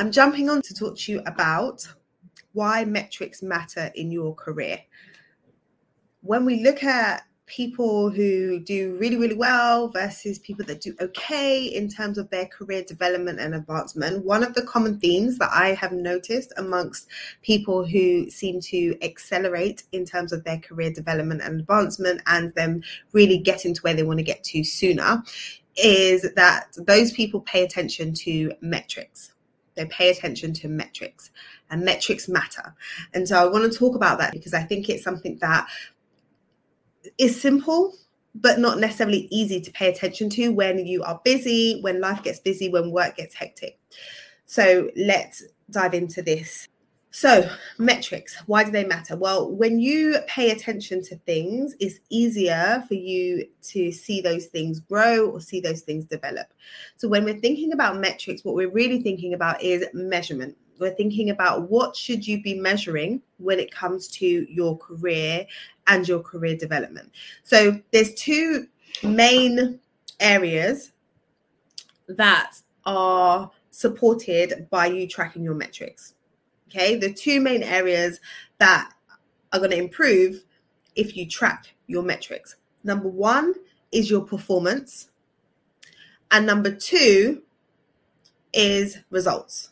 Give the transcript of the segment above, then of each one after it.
I'm jumping on to talk to you about why metrics matter in your career. When we look at people who do really, really well versus people that do okay in terms of their career development and advancement. One of the common themes that I have noticed amongst people who seem to accelerate in terms of their career development and advancement and them really getting to where they want to get to sooner is that those people pay attention to metrics. They pay attention to metrics and metrics matter. And so I want to talk about that because I think it's something that is simple but not necessarily easy to pay attention to when you are busy, when life gets busy, when work gets hectic. So let's dive into this. So, metrics, why do they matter? Well, when you pay attention to things, it's easier for you to see those things grow or see those things develop. So, when we're thinking about metrics, what we're really thinking about is measurement we're thinking about what should you be measuring when it comes to your career and your career development so there's two main areas that are supported by you tracking your metrics okay? The two main areas that are going to improve if you track your metrics. Number one is your performance and number two is results.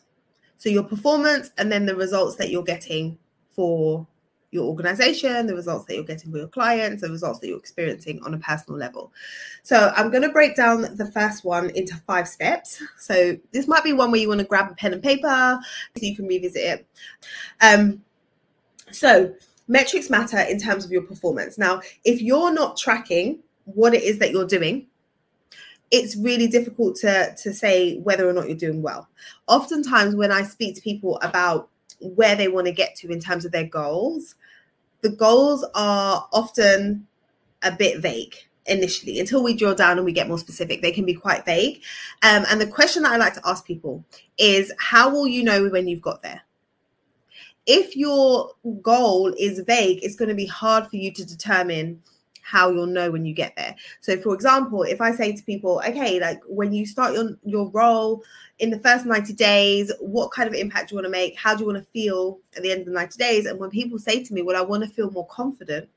So your performance and then the results that you're getting for your organization, the results that you're getting for your clients, the results that you're experiencing on a personal level. So I'm going to break down the first one into five steps. So this might be one where you want to grab a pen and paper so you can revisit it. Um, so metrics matter in terms of your performance. Now, if you're not tracking what it is that you're doing, it's really difficult to to say whether or not you're doing well. Oftentimes, when I speak to people about where they want to get to in terms of their goals, the goals are often a bit vague initially. Until we drill down and we get more specific they can be quite vague. Um, and the question that i like to ask people is how will you know when you've got there? If your goal is vague it's going to be hard for you to determine how you'll know when you get there. So for example, if I say to people, okay, like when you start your your role in the first 90 days, what kind of impact do you want to make? How do you want to feel at the end of the 90 days? And when people say to me, well, I want to feel more confident,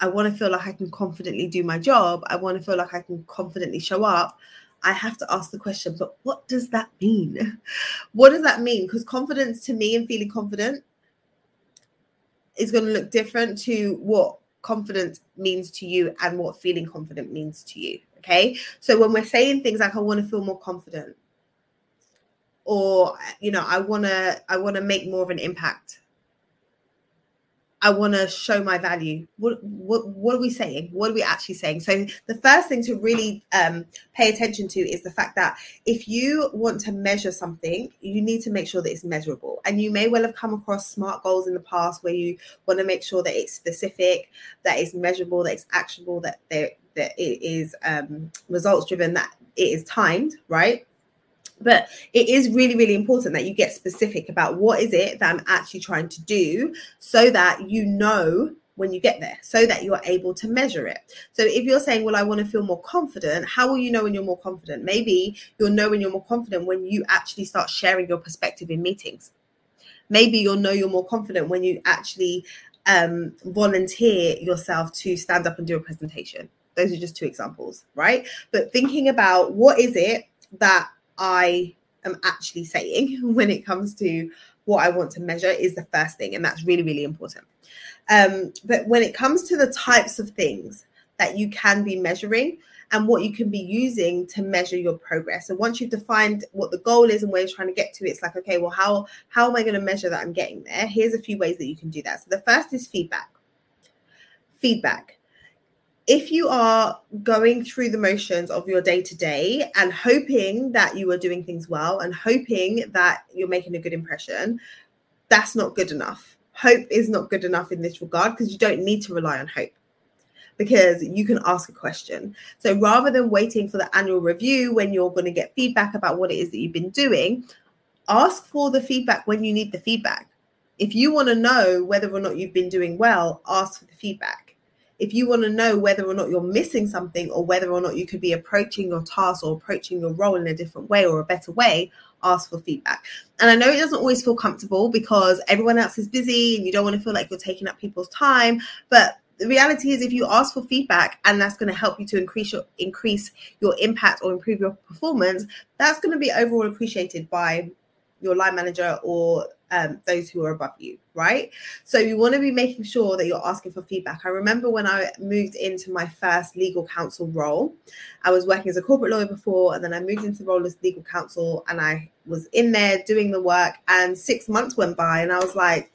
I want to feel like I can confidently do my job, I want to feel like I can confidently show up. I have to ask the question, but what does that mean? What does that mean? Because confidence to me and feeling confident is going to look different to what confidence means to you and what feeling confident means to you. Okay. So when we're saying things like, I want to feel more confident, or, you know, I want to, I want to make more of an impact I want to show my value. What, what what are we saying? What are we actually saying? So the first thing to really um, pay attention to is the fact that if you want to measure something, you need to make sure that it's measurable. And you may well have come across smart goals in the past where you want to make sure that it's specific, that it's measurable, that it's actionable, that there that it is um, results driven, that it is timed, right? But it is really really important that you get specific about what is it that i'm actually trying to do so that you know when you get there so that you're able to measure it. So if you're saying well i want to feel more confident how will you know when you're more confident? Maybe you'll know when you're more confident when you actually start sharing your perspective in meetings. Maybe you'll know you're more confident when you actually um, volunteer yourself to stand up and do a presentation. Those are just two examples right? But thinking about what is it that I am actually saying when it comes to what I want to measure is the first thing, and that's really, really important. Um, but when it comes to the types of things that you can be measuring and what you can be using to measure your progress. So once you've defined what the goal is and where you're trying to get to, it's like, okay, well, how how am I going to measure that I'm getting there? Here's a few ways that you can do that. So the first is feedback. Feedback. If you are going through the motions of your day to day and hoping that you are doing things well and hoping that you're making a good impression, that's not good enough. Hope is not good enough in this regard because you don't need to rely on hope because you can ask a question. So rather than waiting for the annual review when you're going to get feedback about what it is that you've been doing, ask for the feedback when you need the feedback. If you want to know whether or not you've been doing well, ask for the feedback. If you want to know whether or not you're missing something or whether or not you could be approaching your task or approaching your role in a different way or a better way, ask for feedback. And I know it doesn't always feel comfortable because everyone else is busy and you don't want to feel like you're taking up people's time. But the reality is if you ask for feedback and that's going to help you to increase your increase your impact or improve your performance that's going to be overall appreciated by your line manager or um, those who are above you, right? So you want to be making sure that you're asking for feedback. I remember when I moved into my first legal counsel role, I was working as a corporate lawyer before, and then I moved into the role as legal counsel, and I was in there doing the work, and six months went by, and I was like,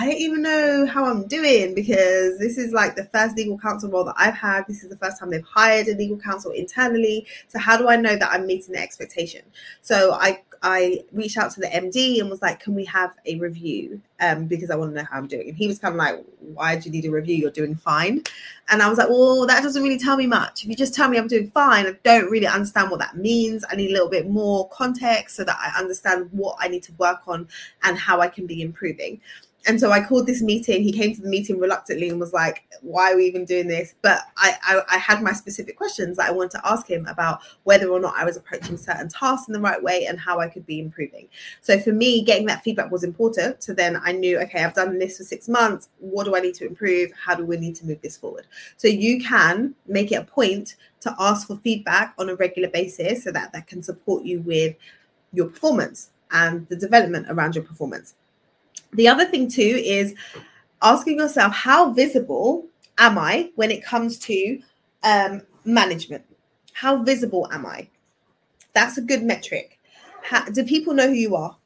I don't even know how I'm doing because this is like the first legal counsel role that I've had. This is the first time they've hired a legal counsel internally. So how do I know that I'm meeting the expectation? So I I reached out to the MD and was like, "Can we have a review?" Um, because I want to know how I'm doing. And he was kind of like, "Why do you need a review? You're doing fine." And I was like, "Well, that doesn't really tell me much. If you just tell me I'm doing fine, I don't really understand what that means. I need a little bit more context so that I understand what I need to work on and how I can be improving." And so I called this meeting. He came to the meeting reluctantly and was like, "Why are we even doing this?" But I, I, I, had my specific questions that I wanted to ask him about whether or not I was approaching certain tasks in the right way and how I could be improving. So for me, getting that feedback was important. So then I knew, okay, I've done this for six months. What do I need to improve? How do we need to move this forward? So you can make it a point to ask for feedback on a regular basis, so that that can support you with your performance and the development around your performance. The other thing too is asking yourself how visible am I when it comes to um, management? How visible am I? That's a good metric. How, do people know who you are?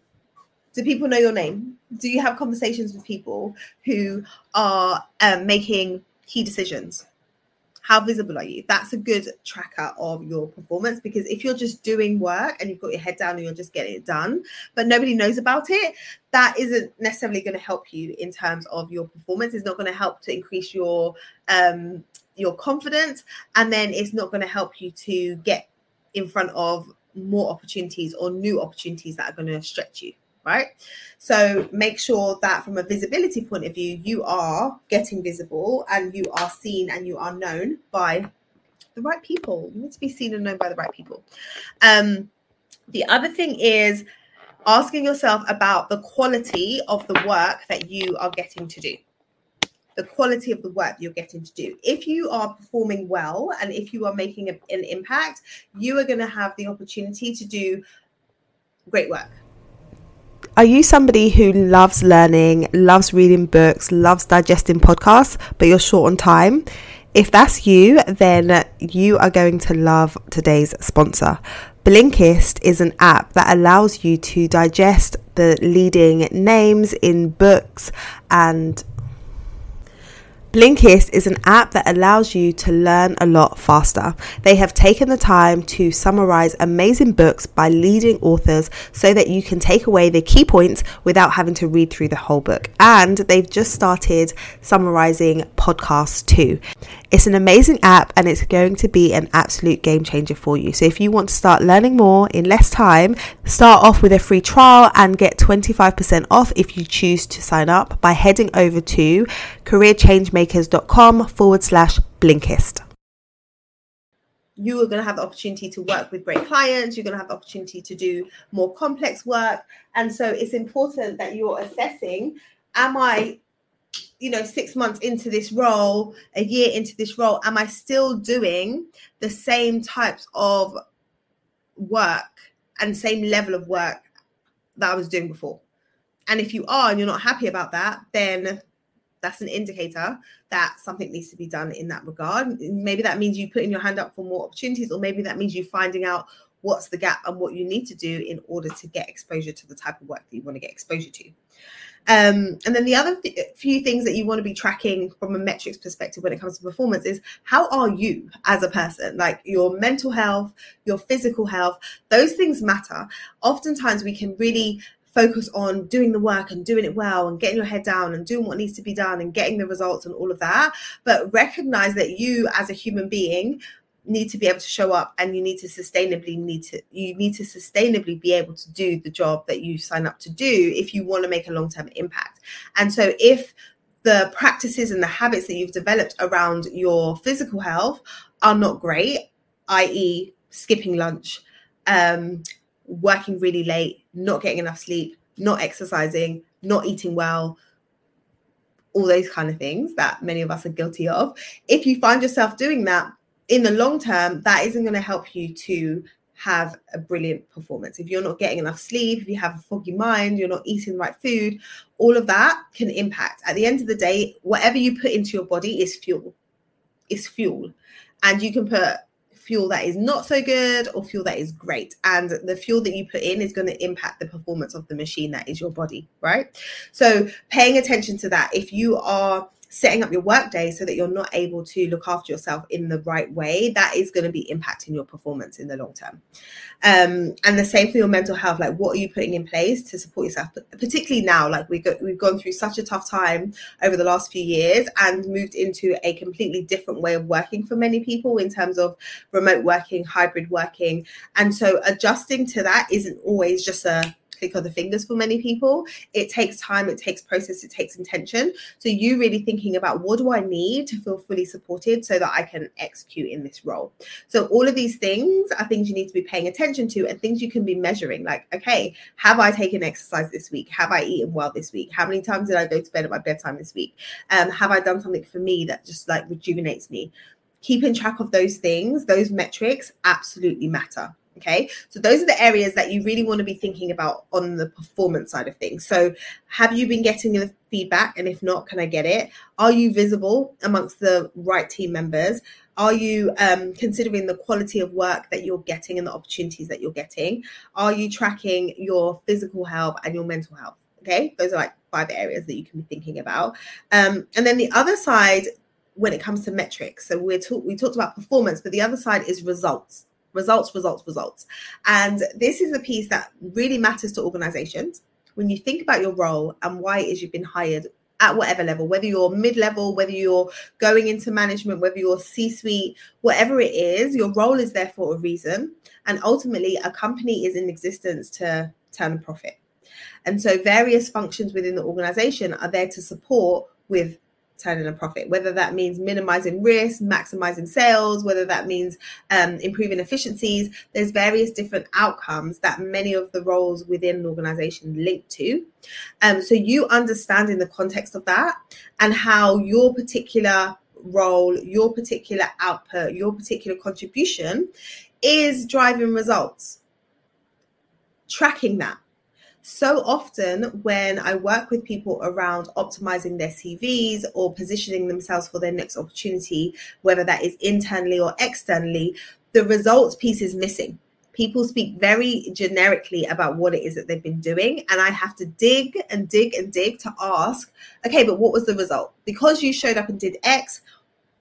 Do people know your name? Do you have conversations with people who are um, making key decisions? How visible are you? That's a good tracker of your performance because if you're just doing work and you've got your head down and you're just getting it done, but nobody knows about it, that isn't necessarily going to help you in terms of your performance. It's not going to help to increase your um, your confidence, and then it's not going to help you to get in front of more opportunities or new opportunities that are going to stretch you right? So make sure that from a visibility point of view, you are getting visible and you are seen and you are known by the right people. You need to be seen and known by the right people. Um, the other thing is asking yourself about the quality of the work that you are getting to do. The quality of the work you're getting to do. If you are performing well and if you are making a, an impact, you are going to have the opportunity to do great work are you somebody who loves learning, loves reading books, loves digesting podcasts, but you're short on time? If that's you, then you are going to love today's sponsor. Blinkist is an app that allows you to digest the leading names in books and Blinkist is an app that allows you to learn a lot faster. They have taken the time to summarize amazing books by leading authors so that you can take away the key points without having to read through the whole book. And they've just started summarizing podcasts too. It's an amazing app and it's going to be an absolute game changer for you. So if you want to start learning more in less time, start off with a free trial and get 25% off if you choose to sign up by heading over to careerchangemakers.com forward slash Blinkist. You are going to have the opportunity to work with great clients. You're going to have the opportunity to do more complex work. And so it's important that you're assessing am i you know, six months into this role, a year into this role, am I still doing the same types of work and same level of work that I was doing before? And if you are and you're not happy about that, then that's an indicator that something needs to be done in that regard. Maybe that means you putting your hand up for more opportunities, or maybe that means you finding out what's the gap and what you need to do in order to get exposure to the type of work that you want to get exposure to. Um, and then the other th- few things that you want to be tracking from a metrics perspective when it comes to performance is how are you as a person? Like your mental health, your physical health, those things matter. Oftentimes we can really focus on doing the work and doing it well and getting your head down and doing what needs to be done and getting the results and all of that. But recognize that you as a human being need to be able to show up and you need to sustainably need to you need to sustainably be able to do the job that you sign up to do if you want to make a long-term impact. And so if the practices and the habits that you've developed around your physical health are not great i.e skipping lunch um, working really late not getting enough sleep not exercising not eating well all those kind of things that many of us are guilty of if you find yourself doing that in the long term, that isn't going to help you to have a brilliant performance. If you're not getting enough sleep, if you have a foggy mind, you're not eating the right food, all of that can impact. At the end of the day, whatever you put into your body is fuel. It's fuel. And you can put fuel that is not so good or fuel that is great. And the fuel that you put in is going to impact the performance of the machine that is your body, right? So paying attention to that. If you are setting up your workday so that you're not able to look after yourself in the right way, that is going to be impacting your performance in the long term. Um, and the same for your mental health. Like, what are you putting in place to support yourself? Particularly now, like we go, we've gone through such a tough time over the last few years and moved into a completely different way of working for many people in terms of remote working, hybrid working, and so adjusting to that isn't always just a click of the fingers for many people. It takes time, it takes process, it takes intention. So you really thinking about what do I need to feel fully supported so that I can execute in this role. So all of these things are things you need to be paying attention to and things you can be measuring. Like, okay, have I taken exercise this week? Have I eaten well this week? How many times did I go to bed at my bedtime this week? Um, have I done something for me that just like rejuvenates me? Keeping track of those things, those metrics absolutely matter. Okay, so those are the areas that you really want to be thinking about on the performance side of things. So, have you been getting the feedback? And if not, can I get it? Are you visible amongst the right team members? Are you um, considering the quality of work that you're getting and the opportunities that you're getting? Are you tracking your physical health and your mental health? Okay, those are like five areas that you can be thinking about. Um, and then the other side, when it comes to metrics, so we're talk- we talked about performance, but the other side is results results, results, results. And this is the piece that really matters to organizations. When you think about your role and why it is you've been hired at whatever level, whether you're mid level, whether you're going into management, whether you're C suite, whatever it is, your role is there for a reason. And ultimately, a company is in existence to turn a profit. And so, various functions within the organization are there to support with turning a profit, whether that means minimizing risk, maximizing sales, whether that means um, improving efficiencies. There's various different outcomes that many of the roles within an organization link to. Um, so you understanding the context of that and how your particular role, your particular output, your particular contribution is driving results. Tracking that so often when I work with people around optimizing their CVs or positioning themselves for their next opportunity, whether that is internally or externally, the results piece is missing. People speak very generically about what it is that they've been doing. And I have to dig and dig and dig to ask, okay, but what was the result? Because you showed up and did X,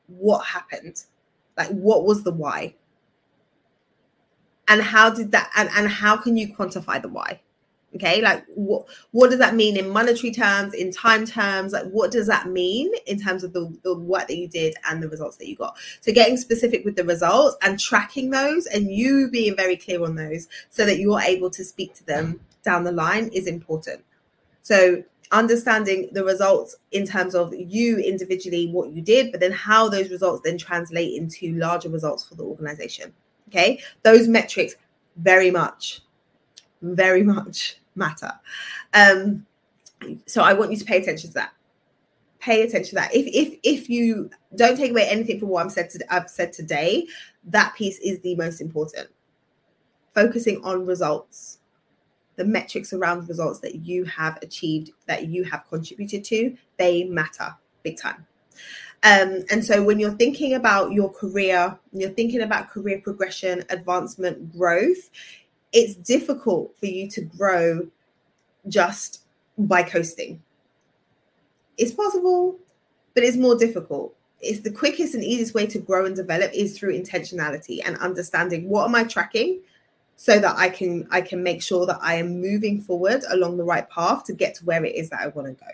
what happened? Like, what was the why? And how did that, and, and how can you quantify the why? Okay like what what does that mean in monetary terms in time terms? Like what does that mean in terms of the, the work that you did and the results that you got? So getting specific with the results and tracking those and you being very clear on those so that you're able to speak to them down the line is important. So understanding the results in terms of you individually what you did but then how those results then translate into larger results for the organization. Okay those metrics very much very much matter. Um, so I want you to pay attention to that. Pay attention to that. If if if you don't take away anything from what I'm said to, I've said today, that piece is the most important. Focusing on results. the metrics around results that you have achieved, that you have contributed to, they matter big time. Um, and so when you're thinking about your career, you're thinking about career progression, advancement, growth, it's difficult for you to grow just by coasting. It's possible, but it's more difficult. It's the quickest and easiest way to grow and develop is through intentionality and understanding what am I tracking so that I can I can make sure that I am moving forward along the right path to get to where it is that I want to go.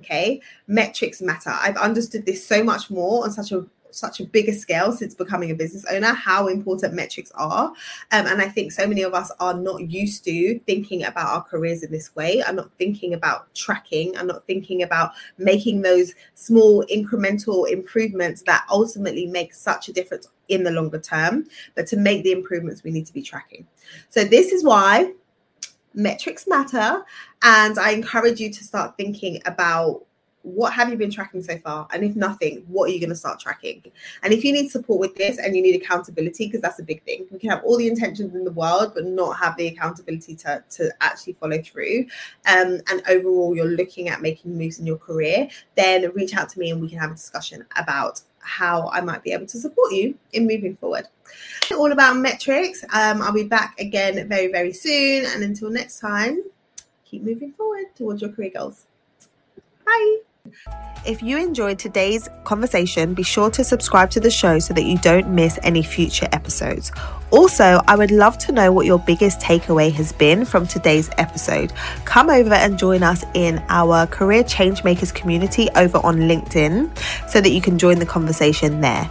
Okay, metrics matter. I've understood this so much more on such a such a bigger scale since becoming a business owner how important metrics are um, and i think so many of us are not used to thinking about our careers in this way i'm not thinking about tracking i'm not thinking about making those small incremental improvements that ultimately make such a difference in the longer term but to make the improvements we need to be tracking so this is why metrics matter. And I encourage you to start thinking about what have you been tracking so far? And if nothing, what are you going to start tracking? And if you need support with this and you need accountability, because that's a big thing, you can have all the intentions in the world, but not have the accountability to, to actually follow through. Um, and overall, you're looking at making moves in your career, then reach out to me and we can have a discussion about how I might be able to support you in moving forward. All about metrics. Um, I'll be back again very, very soon. And until next time, keep moving forward towards your career goals. Bye. If you enjoyed today's conversation, be sure to subscribe to the show so that you don't miss any future episodes. Also, I would love to know what your biggest takeaway has been from today's episode. Come over and join us in our Career Changemakers community over on LinkedIn so that you can join the conversation there.